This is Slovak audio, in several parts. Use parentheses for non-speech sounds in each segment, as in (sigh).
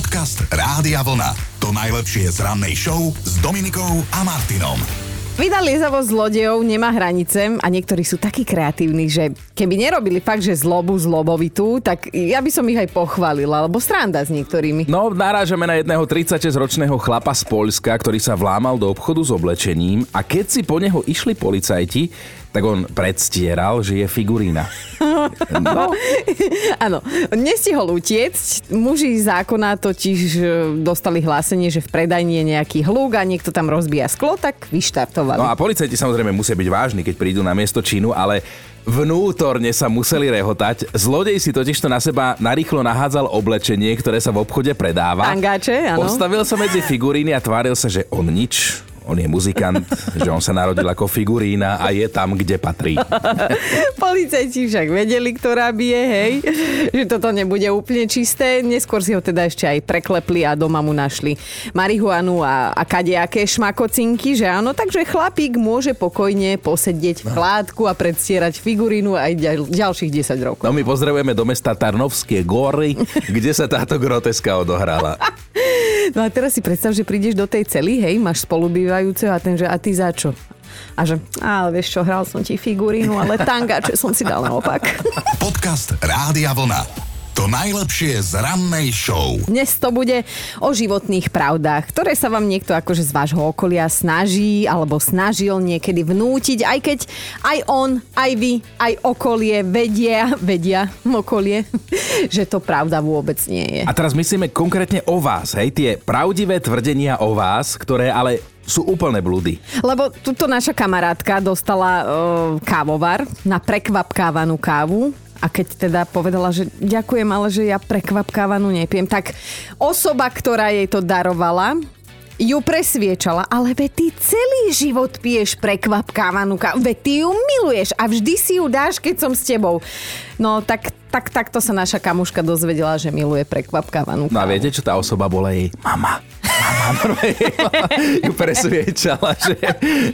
Podcast Rádia Vlna. To najlepšie z rannej show s Dominikou a Martinom. Vida liezavosť zlodejov nemá hranice a niektorí sú takí kreatívni, že keby nerobili fakt, že zlobu zlobovitú, tak ja by som ich aj pochválila, alebo sranda s niektorými. No, narážame na jedného 36-ročného chlapa z Poľska, ktorý sa vlámal do obchodu s oblečením a keď si po neho išli policajti, tak on predstieral, že je figurína. (laughs) No. Áno, nestihol utiecť. Muži zákona totiž e, dostali hlásenie, že v predajni je nejaký hluk a niekto tam rozbíja sklo, tak vyštartovali. No a policajti samozrejme musia byť vážni, keď prídu na miesto činu, ale vnútorne sa museli rehotať. Zlodej si totižto na seba narýchlo nahádzal oblečenie, ktoré sa v obchode predáva. Angáče, áno. Postavil sa medzi figuríny a tváril sa, že on nič, on je muzikant, (laughs) že on sa narodil ako figurína a je tam, kde patrí. (laughs) Policajti však vedeli, ktorá bije, hej, že toto nebude úplne čisté. Neskôr si ho teda ešte aj preklepli a doma mu našli marihuanu a, a kadejaké šmakocinky, že áno, takže chlapík môže pokojne posedieť v chládku a predstierať figurínu aj ďal, ďalších 10 rokov. No my pozdravujeme do mesta Tarnovské góry, kde sa táto groteska odohrala. (laughs) No a teraz si predstav, že prídeš do tej cely, hej, máš spolubývajúceho a ten, že a ty za čo? A že, ale vieš čo, hral som ti figurínu, ale tangače som si dal naopak. (laughs) Podcast Rádia Vlna. To najlepšie z rannej show. Dnes to bude o životných pravdách, ktoré sa vám niekto akože z vášho okolia snaží alebo snažil niekedy vnútiť, aj keď aj on, aj vy, aj okolie vedia, vedia okolie, (laughs) že to pravda vôbec nie je. A teraz myslíme konkrétne o vás, hej, tie pravdivé tvrdenia o vás, ktoré ale sú úplné blúdy. Lebo tuto naša kamarátka dostala uh, kávovar na prekvapkávanú kávu a keď teda povedala, že ďakujem, ale že ja prekvapkávanú nepijem, tak osoba, ktorá jej to darovala, ju presviečala, ale ve ty celý život piješ prekvapkávanú kávu, ve ty ju miluješ a vždy si ju dáš, keď som s tebou. No tak, tak takto sa naša kamuška dozvedela, že miluje prekvapkávanú kávu. No a viete, čo tá osoba bola jej? Mama. Mama ju presviečala, že,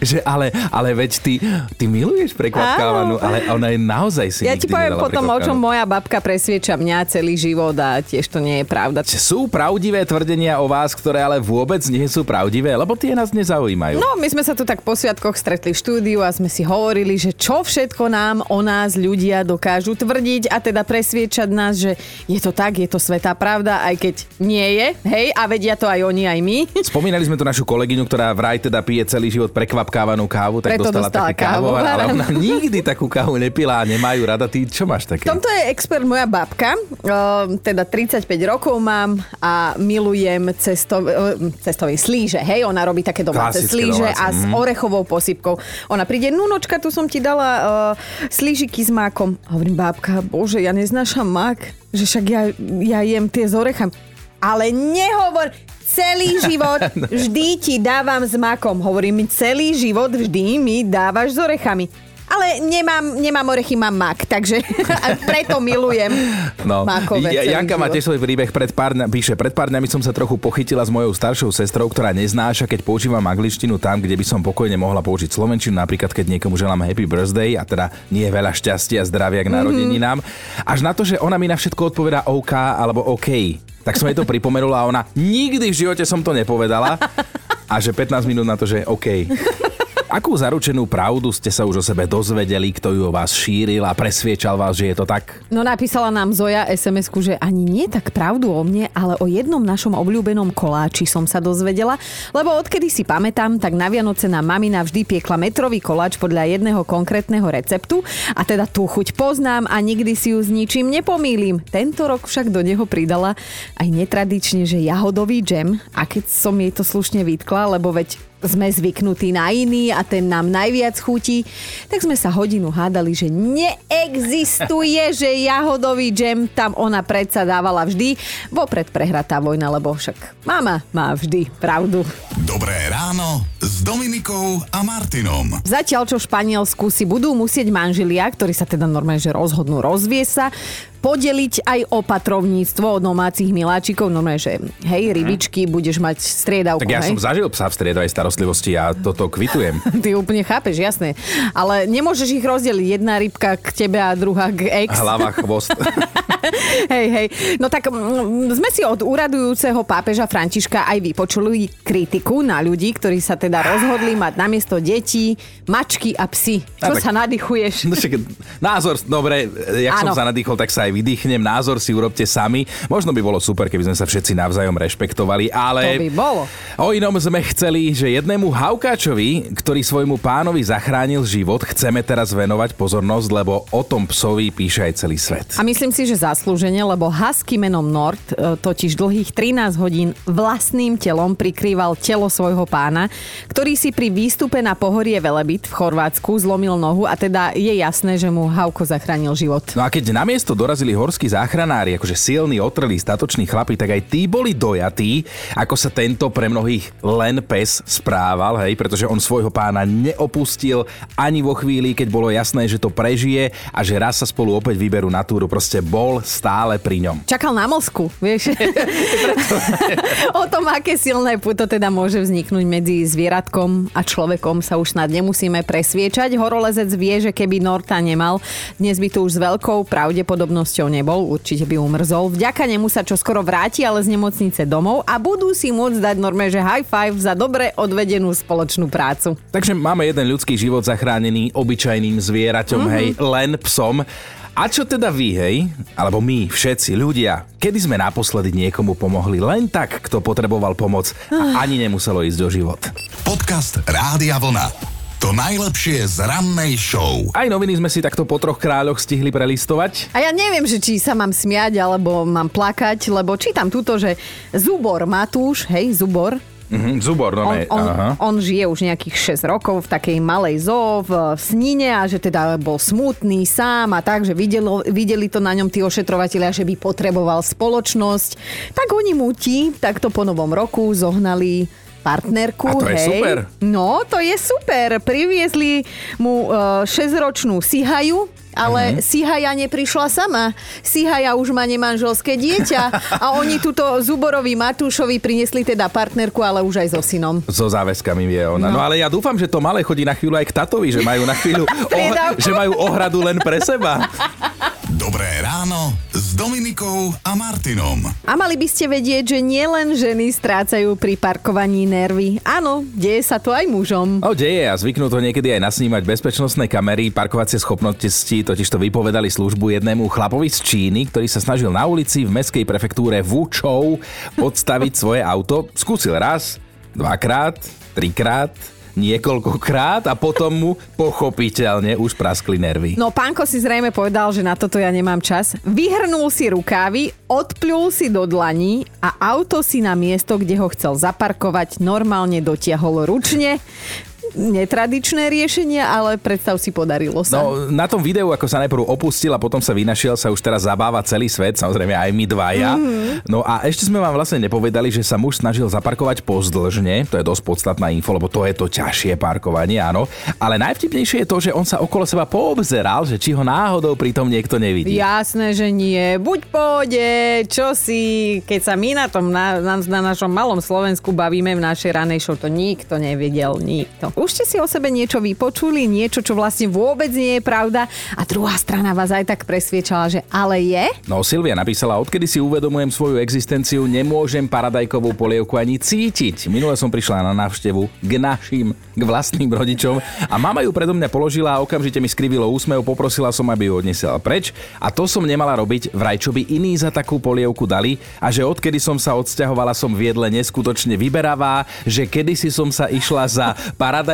že ale, ale veď ty, ty miluješ prekvapkávanú, ale ona je naozaj si Ja ti poviem potom, o čom moja babka presvieča mňa celý život a tiež to nie je pravda. Sú pravdivé tvrdenia o vás, ktoré ale vôbec nie sú pravdivé, lebo tie nás nezaujímajú. No, my sme sa tu tak po sviatkoch stretli v štúdiu a sme si hovorili, že čo všetko nám o nás ľudia dokážu tvrdiť a teda presviečať nás, že je to tak, je to svetá pravda, aj keď nie je, hej, a vedia to aj oni, aj my. (laughs) Spomínali sme tu našu kolegyňu, ktorá vraj teda pije celý život prekvapkávanú kávu, tak Preto dostala, dostala taký kávu, ale ona nikdy takú kávu nepila a nemajú rada. Ty čo máš také? V tomto je expert moja babka, teda 35 rokov mám a milujem cestov, cestový slíže, hej, ona robí také domáce Klasické slíže domáce, a s mhm. orechovou posypkou. Ona príde, nunočka, tu som ti dala o, slížiky s mákom. Hovorím, babka, bože, ja neznášam mák, že však ja, ja jem tie s orechami. Ale nehovor, celý (laughs) život vždy ti dávam s makom. Hovorím celý život vždy mi dávaš s orechami. Ale nemám, nemám orechy, mám mak, takže (laughs) preto milujem No, makové ja, Janka má tiež svoj príbeh pred pár, píše, pred pár dňami som sa trochu pochytila s mojou staršou sestrou, ktorá neznáša, keď používam angličtinu tam, kde by som pokojne mohla použiť slovenčinu, napríklad keď niekomu želám happy birthday a teda nie je veľa šťastia a zdravia k narodeninám. Až na to, že ona mi na všetko odpovedá OK alebo OK. Tak som jej to pripomenula a ona nikdy v živote som to nepovedala a že 15 minút na to, že OK. Akú zaručenú pravdu ste sa už o sebe dozvedeli, kto ju o vás šíril a presviečal vás, že je to tak? No napísala nám Zoja sms že ani nie tak pravdu o mne, ale o jednom našom obľúbenom koláči som sa dozvedela, lebo odkedy si pamätám, tak na Vianoce nám mamina vždy piekla metrový koláč podľa jedného konkrétneho receptu a teda tú chuť poznám a nikdy si ju s ničím nepomýlim. Tento rok však do neho pridala aj netradične, že jahodový džem a keď som jej to slušne vytkla, lebo veď sme zvyknutí na iný a ten nám najviac chutí, tak sme sa hodinu hádali, že neexistuje, (laughs) že jahodový džem tam ona predsa dávala vždy. Vopred prehratá vojna, lebo však mama má vždy pravdu. Dobré ráno s Dominikou a Martinom. Zatiaľ, čo v Španielsku si budú musieť manželia, ktorí sa teda normálne že rozhodnú rozviesť sa, podeliť aj opatrovníctvo od domácich miláčikov. No, že hej, rybičky, budeš mať striedavku. Tak ja hej? som zažil psa v striedavej starostlivosti a toto kvitujem. (laughs) Ty úplne chápeš, jasné. Ale nemôžeš ich rozdeliť. Jedna rybka k tebe a druhá k ex. Hlava, chvost. (laughs) hej, hej. No tak mm, sme si od úradujúceho pápeža Františka aj vypočuli kritiku na ľudí, ktorí sa teda rozhodli mať namiesto detí mačky a psy. Čo A tak- sa nadýchuješ? No názor, dobre, jak Áno. som sa nadýchol, tak sa aj vydýchnem. Názor si urobte sami. Možno by bolo super, keby sme sa všetci navzájom rešpektovali, ale... To by bolo. O inom sme chceli, že jednému haukáčovi, ktorý svojmu pánovi zachránil život, chceme teraz venovať pozornosť, lebo o tom psovi píše aj celý svet. A myslím si, že zaslúžene, lebo husky menom Nord e, totiž dlhých 13 hodín vlastným telom prikrýval telo svojho pána, ktorý si pri výstupe na pohorie Velebit v Chorvátsku zlomil nohu a teda je jasné, že mu Hauko zachránil život. No a keď na miesto dorazili horskí záchranári, akože silní, otrlí, statoční chlapi, tak aj tí boli dojatí, ako sa tento pre mnohých len pes správal, hej, pretože on svojho pána neopustil ani vo chvíli, keď bolo jasné, že to prežije a že raz sa spolu opäť vyberú na túru. Proste bol stále pri ňom. Čakal na mozku, vieš. (laughs) o tom, aké silné puto teda môže vzniknúť medzi zvieratkom a človekom sa už snad nemusíme presviečať. Horolezec vie, že keby Norta nemal, dnes by tu už s veľkou pravdepodobnosťou nebol, určite by umrzol. Vďaka nemu sa čo skoro vráti, ale z nemocnice domov a budú si môcť dať norme, že high five za dobre odvedenú spoločnú prácu. Takže máme jeden ľudský život zachránený obyčajným zvieraťom, mm-hmm. hej, len psom. A čo teda vy, hej? Alebo my, všetci, ľudia, kedy sme naposledy niekomu pomohli len tak, kto potreboval pomoc a ani nemuselo ísť do život? Podcast Rádia Vlna. To najlepšie z rannej show. Aj noviny sme si takto po troch kráľoch stihli prelistovať. A ja neviem, že či sa mám smiať, alebo mám plakať, lebo čítam túto, že Zubor Matúš, hej, Zubor, Mhm, zubor, no on, ne, on, aha. on žije už nejakých 6 rokov v takej malej zoo v Snine a že teda bol smutný sám a tak, že videlo, videli to na ňom tí ošetrovatelia, že by potreboval spoločnosť. Tak oni mu ti takto po novom roku zohnali partnerku. A to je hej. super. No, to je super. Priviezli mu uh, 6-ročnú Sihaju, ale uh-huh. Sihaja neprišla sama. Sihaja už má nemanželské dieťa (laughs) a oni tuto Zuborovi Matúšovi priniesli teda partnerku, ale už aj so synom. So záväzkami vie ona. No. no ale ja dúfam, že to malé chodí na chvíľu aj k tatovi, že majú na chvíľu, (laughs) Priedavku. že majú ohradu len pre seba. (laughs) Dobré ráno s Dominikou a Martinom. A mali by ste vedieť, že nielen ženy strácajú pri parkovaní nervy. Áno, deje sa to aj mužom. O deje a zvyknú to niekedy aj nasnímať bezpečnostné kamery. Parkovacie schopnosti totiž to vypovedali službu jednému chlapovi z Číny, ktorý sa snažil na ulici v meskej prefektúre Wuchou odstaviť (laughs) svoje auto. Skúsil raz, dvakrát, trikrát, niekoľkokrát a potom mu pochopiteľne už praskli nervy. No pánko si zrejme povedal, že na toto ja nemám čas. Vyhrnul si rukávy, odplul si do dlaní a auto si na miesto, kde ho chcel zaparkovať, normálne dotiahol ručne. Netradičné riešenie, ale predstav si, podarilo sa. No, na tom videu, ako sa najprv opustil a potom sa vynašiel, sa už teraz zabáva celý svet, samozrejme aj my dvaja. Mm-hmm. No a ešte sme vám vlastne nepovedali, že sa muž snažil zaparkovať pozdĺžne, to je dosť podstatná info, lebo to je to ťažšie parkovanie, áno. Ale najvtipnejšie je to, že on sa okolo seba poobzeral, že či ho náhodou pritom niekto nevidí. Jasné, že nie. Buď pôjde, čo si, keď sa my na tom, na, na, na našom malom Slovensku bavíme v našej ranej show, to nikto nevedel, nikto. Už ste si o sebe niečo vypočuli, niečo, čo vlastne vôbec nie je pravda a druhá strana vás aj tak presviečala, že ale je? No Silvia napísala, odkedy si uvedomujem svoju existenciu, nemôžem paradajkovú polievku ani cítiť. Minule som prišla na návštevu k našim, k vlastným rodičom a mama ju predo mňa položila a okamžite mi skrivilo úsmev, poprosila som, aby ju odnesela preč a to som nemala robiť, vraj čo by iní za takú polievku dali a že odkedy som sa odsťahovala som v jedle neskutočne vyberavá, že kedysi som sa išla za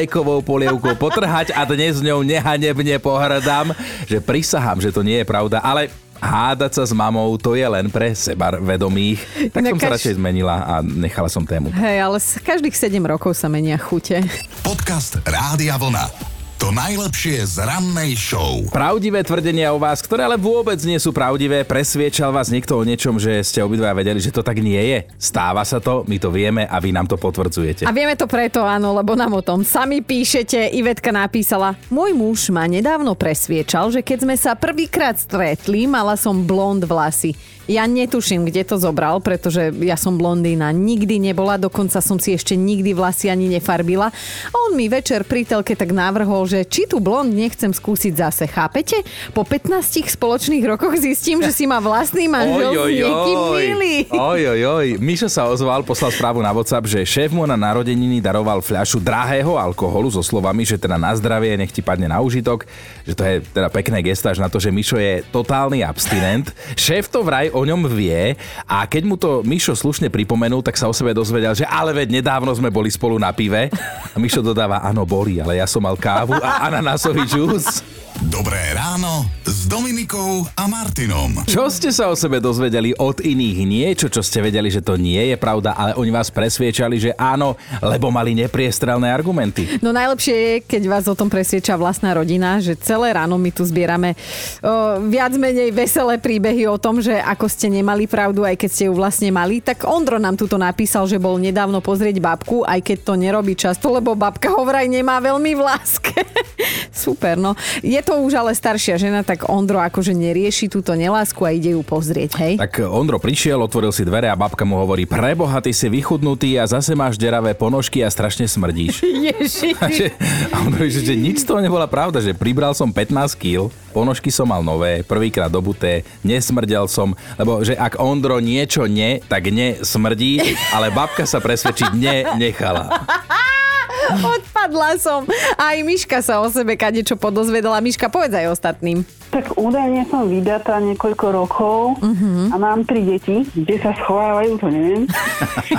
paradajkovou polievkou potrhať a dnes ňou nehanebne pohrdám, že prisahám, že to nie je pravda, ale hádať sa s mamou, to je len pre seba vedomých. Tak No som sa radšej zmenila a nechala som tému. Hej, ale z každých 7 rokov sa menia chute. Podcast Rádia Vlna. To najlepšie z rannej show. Pravdivé tvrdenia o vás, ktoré ale vôbec nie sú pravdivé, presviečal vás niekto o niečom, že ste obidva vedeli, že to tak nie je. Stáva sa to, my to vieme a vy nám to potvrdzujete. A vieme to preto, áno, lebo nám o tom sami píšete. Ivetka napísala, môj muž ma nedávno presviečal, že keď sme sa prvýkrát stretli, mala som blond vlasy. Ja netuším, kde to zobral, pretože ja som blondína nikdy nebola, dokonca som si ešte nikdy vlasy ani nefarbila. A on mi večer pri telke tak navrhol, že či tu blond nechcem skúsiť zase, chápete? Po 15 spoločných rokoch zistím, že si ma vlastný manžel s niekým milý. Oj, oj, oj. Mišo sa ozval, poslal správu na WhatsApp, že šéf mu na narodeniny daroval fľašu drahého alkoholu so slovami, že teda na zdravie, nech ti padne na užitok, že to je teda pekné gestáž na to, že Mišo je totálny abstinent. Šéf to vraj o ňom vie a keď mu to Mišo slušne pripomenul, tak sa o sebe dozvedel, že ale veď nedávno sme boli spolu na pive. A Mišo dodáva, áno, boli, ale ja som mal kávu a ananásový džús. Dobré ráno s Dominikou a Martinom. Čo ste sa o sebe dozvedeli od iných? Niečo, čo ste vedeli, že to nie je pravda, ale oni vás presviečali, že áno, lebo mali nepriestrelné argumenty. No najlepšie je, keď vás o tom presvieča vlastná rodina, že celé ráno my tu zbierame o, viac menej veselé príbehy o tom, že ako ste nemali pravdu, aj keď ste ju vlastne mali. Tak Ondro nám tuto napísal, že bol nedávno pozrieť babku, aj keď to nerobí často, lebo babka ho vraj nemá veľmi v láske. (laughs) Super, no. Je to už ale staršia žena, tak Ondro akože nerieši túto nelásku a ide ju pozrieť, hej? Tak Ondro prišiel, otvoril si dvere a babka mu hovorí, preboha, ty si vychudnutý a zase máš deravé ponožky a strašne smrdíš. (laughs) Ježiš. A, že, a on hovorí, že, že nič z toho nebola pravda, že pribral som 15 kg, ponožky som mal nové, prvýkrát dobuté, nesmrdel som, lebo že ak Ondro niečo ne, tak nesmrdí, ale babka sa presvedčiť ne, nechala. (laughs) Odpadla som. Aj Miška sa o sebe kadečo podozvedala. Miška, povedz aj ostatným. Tak údajne som vydatá niekoľko rokov uh-huh. a mám tri deti. Kde sa schovávajú, to neviem.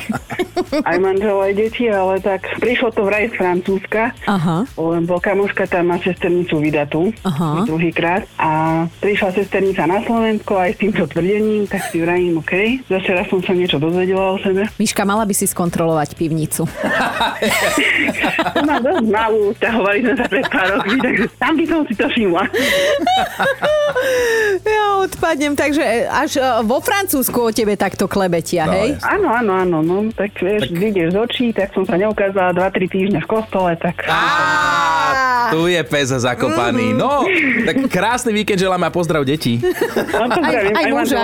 (laughs) aj manžel, aj deti, ale tak prišlo to vraj z Francúzska. Aha. Lebo kamoška tam má sesternicu vydatú Aha. druhýkrát a prišla sesternica na Slovensko aj s týmto tvrdením, tak si vrajím, OK. Zase raz som sa niečo dozvedela o sebe. Miška, mala by si skontrolovať pivnicu. (laughs) To má dosť malú, ťahovali sme sa pred pár rokmi, takže tam by som si to všimla. (laughs) (laughs) Ja odpadnem, takže až e, vo Francúzsku o tebe takto klebetia, No, hej? Áno, áno, áno, no, tak vieš, tak... vyjdeš z očí, tak som sa neukázala 2-3 týždne v kostole, tak... Á, tu je pes zakopaný. No, tak krásny víkend želám a pozdrav deti. No, pozdravím, aj muža.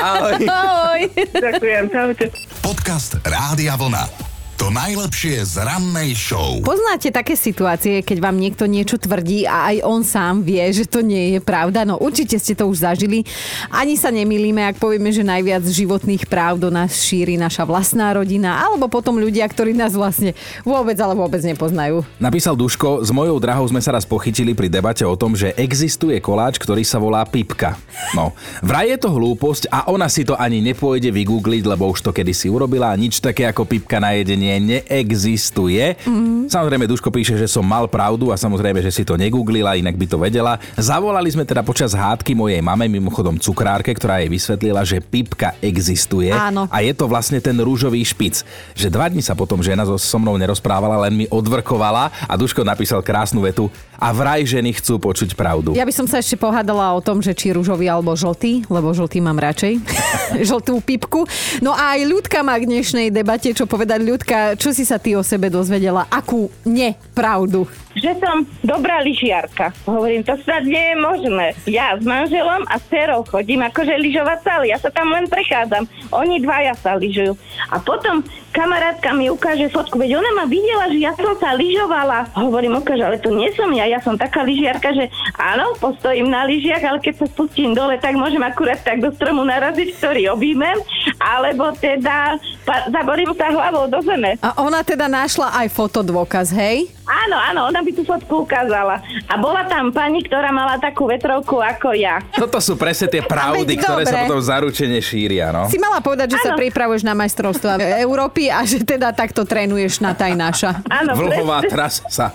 Ahoj. Ahoj. Ďakujem, čaute. Podcast Rádia Vlna. To najlepšie z rannej show. Poznáte také situácie, keď vám niekto niečo tvrdí a aj on sám vie, že to nie je pravda? No určite ste to už zažili. Ani sa nemýlime, ak povieme, že najviac životných práv do nás šíri naša vlastná rodina, alebo potom ľudia, ktorí nás vlastne vôbec, ale vôbec nepoznajú. Napísal Duško, s mojou drahou sme sa raz pochytili pri debate o tom, že existuje koláč, ktorý sa volá pipka. No, vraj je to hlúposť a ona si to ani nepôjde vygoogliť, lebo už to kedysi urobila a nič také ako pipka na jedenie neexistuje. Mm. Samozrejme, Duško píše, že som mal pravdu a samozrejme, že si to negooglila, inak by to vedela. Zavolali sme teda počas hádky mojej mame, mimochodom cukrárke, ktorá jej vysvetlila, že pipka existuje. Áno. A je to vlastne ten rúžový špic. Že dva dní sa potom žena so, so mnou nerozprávala, len mi odvrkovala a Duško napísal krásnu vetu a vraj ženy chcú počuť pravdu. Ja by som sa ešte pohádala o tom, že či rúžový alebo žltý, lebo žltý mám radšej. (laughs) Žltú pipku. No a aj ľudka má k dnešnej debate, čo povedať ľudka, čo si sa ty o sebe dozvedela? Akú nepravdu? Že som dobrá lyžiarka. Hovorím, to snad nie je možné. Ja s manželom a s dcerou chodím akože lyžovať sali. Ja sa tam len prechádzam. Oni dvaja sa lyžujú. A potom kamarátka mi ukáže fotku, veď ona ma videla, že ja som sa lyžovala. Hovorím, ukáže, ale to nie som ja, ja som taká lyžiarka, že áno, postojím na lyžiach, ale keď sa spustím dole, tak môžem akurát tak do stromu naraziť, ktorý objímem, alebo teda pa- zaborím sa hlavou do zeme. A ona teda našla aj fotodôkaz, hej? Áno, áno, ona by tú fotku ukázala. A bola tam pani, ktorá mala takú vetrovku ako ja. Toto sú presne tie pravdy, ktoré sa potom zaručene šíria, no. Si mala povedať, že sa Áno. pripravuješ na majstrovstvo Európy a že teda takto trénuješ na tajnáša. Áno, Vlhová trasa.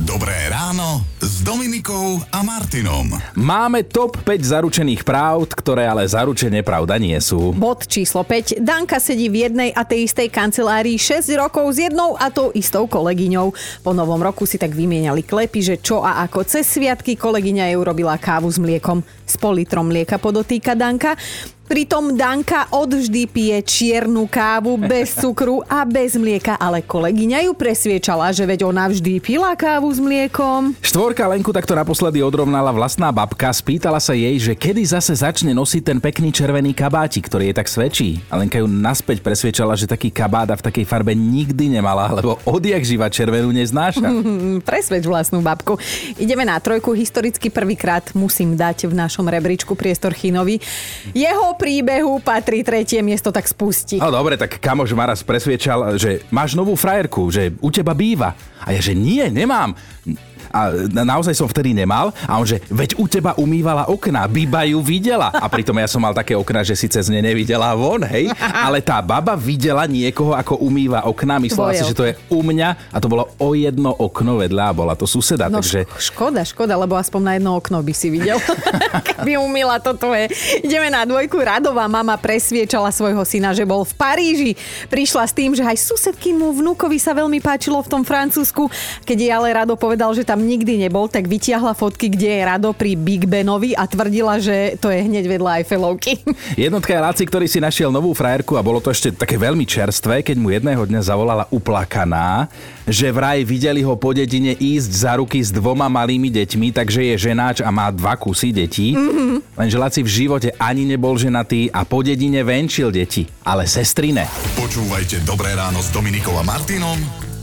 Dobré ráno s Dominikou a Martinom. Máme top 5 zaručených pravd, ktoré ale zaručene pravda nie sú. Bod číslo 5. Danka sedí v jednej a tej istej kancelárii 6 rokov s jednou a tou istou kolegyňou. Po novom roku si tak vymieniali klepy, že čo a ako. Cez sviatky kolegyňa jej urobila kávu s mliekom s politrom mlieka podotýka Danka. Pritom Danka odvždy pije čiernu kávu bez (laughs) cukru a bez mlieka, ale kolegyňa ju presviečala, že veď ona vždy pila kávu s mliekom. Štvorka Lenku takto naposledy odrovnala vlastná babka, spýtala sa jej, že kedy zase začne nosiť ten pekný červený kabátik, ktorý je tak svedčí. A Lenka ju naspäť presviečala, že taký kabáda v takej farbe nikdy nemala, lebo odjak živa červenú neznáša. (laughs) Presvedč vlastnú babku. Ideme na trojku. Historicky prvýkrát musím dať v našom rebríčku priestor Chinovi. Jeho príbehu patrí tretie miesto, tak spusti. No dobre, tak kamož ma raz presviečal, že máš novú frajerku, že u teba býva. A ja, že nie, nemám a naozaj som vtedy nemal a on že, veď u teba umývala okná, Biba ju videla. A pritom ja som mal také okná, že síce z nej nevidela von, hej, ale tá baba videla niekoho, ako umýva okná, myslela si, že to je u mňa a to bolo o jedno okno vedľa a bola to suseda, no, takže... Škoda, škoda, lebo aspoň na jedno okno by si videl, (laughs) keby umýla to tvoje. Ideme na dvojku. Radová mama presviečala svojho syna, že bol v Paríži. Prišla s tým, že aj susedkymu vnúkovi sa veľmi páčilo v tom Francúzsku. Keď jej ale Rado povedal, že tam nikdy nebol, tak vytiahla fotky, kde je Rado pri Big Benovi a tvrdila, že to je hneď vedľa Eiffelovky. (laughs) Jednotka je Laci, ktorý si našiel novú frajerku a bolo to ešte také veľmi čerstvé, keď mu jedného dňa zavolala uplakaná, že vraj videli ho po dedine ísť za ruky s dvoma malými deťmi, takže je ženáč a má dva kusy detí. Mm-hmm. Lenže Laci v živote ani nebol ženatý a po dedine venčil deti, ale sestrine. Počúvajte Dobré ráno s Dominikom a Martinom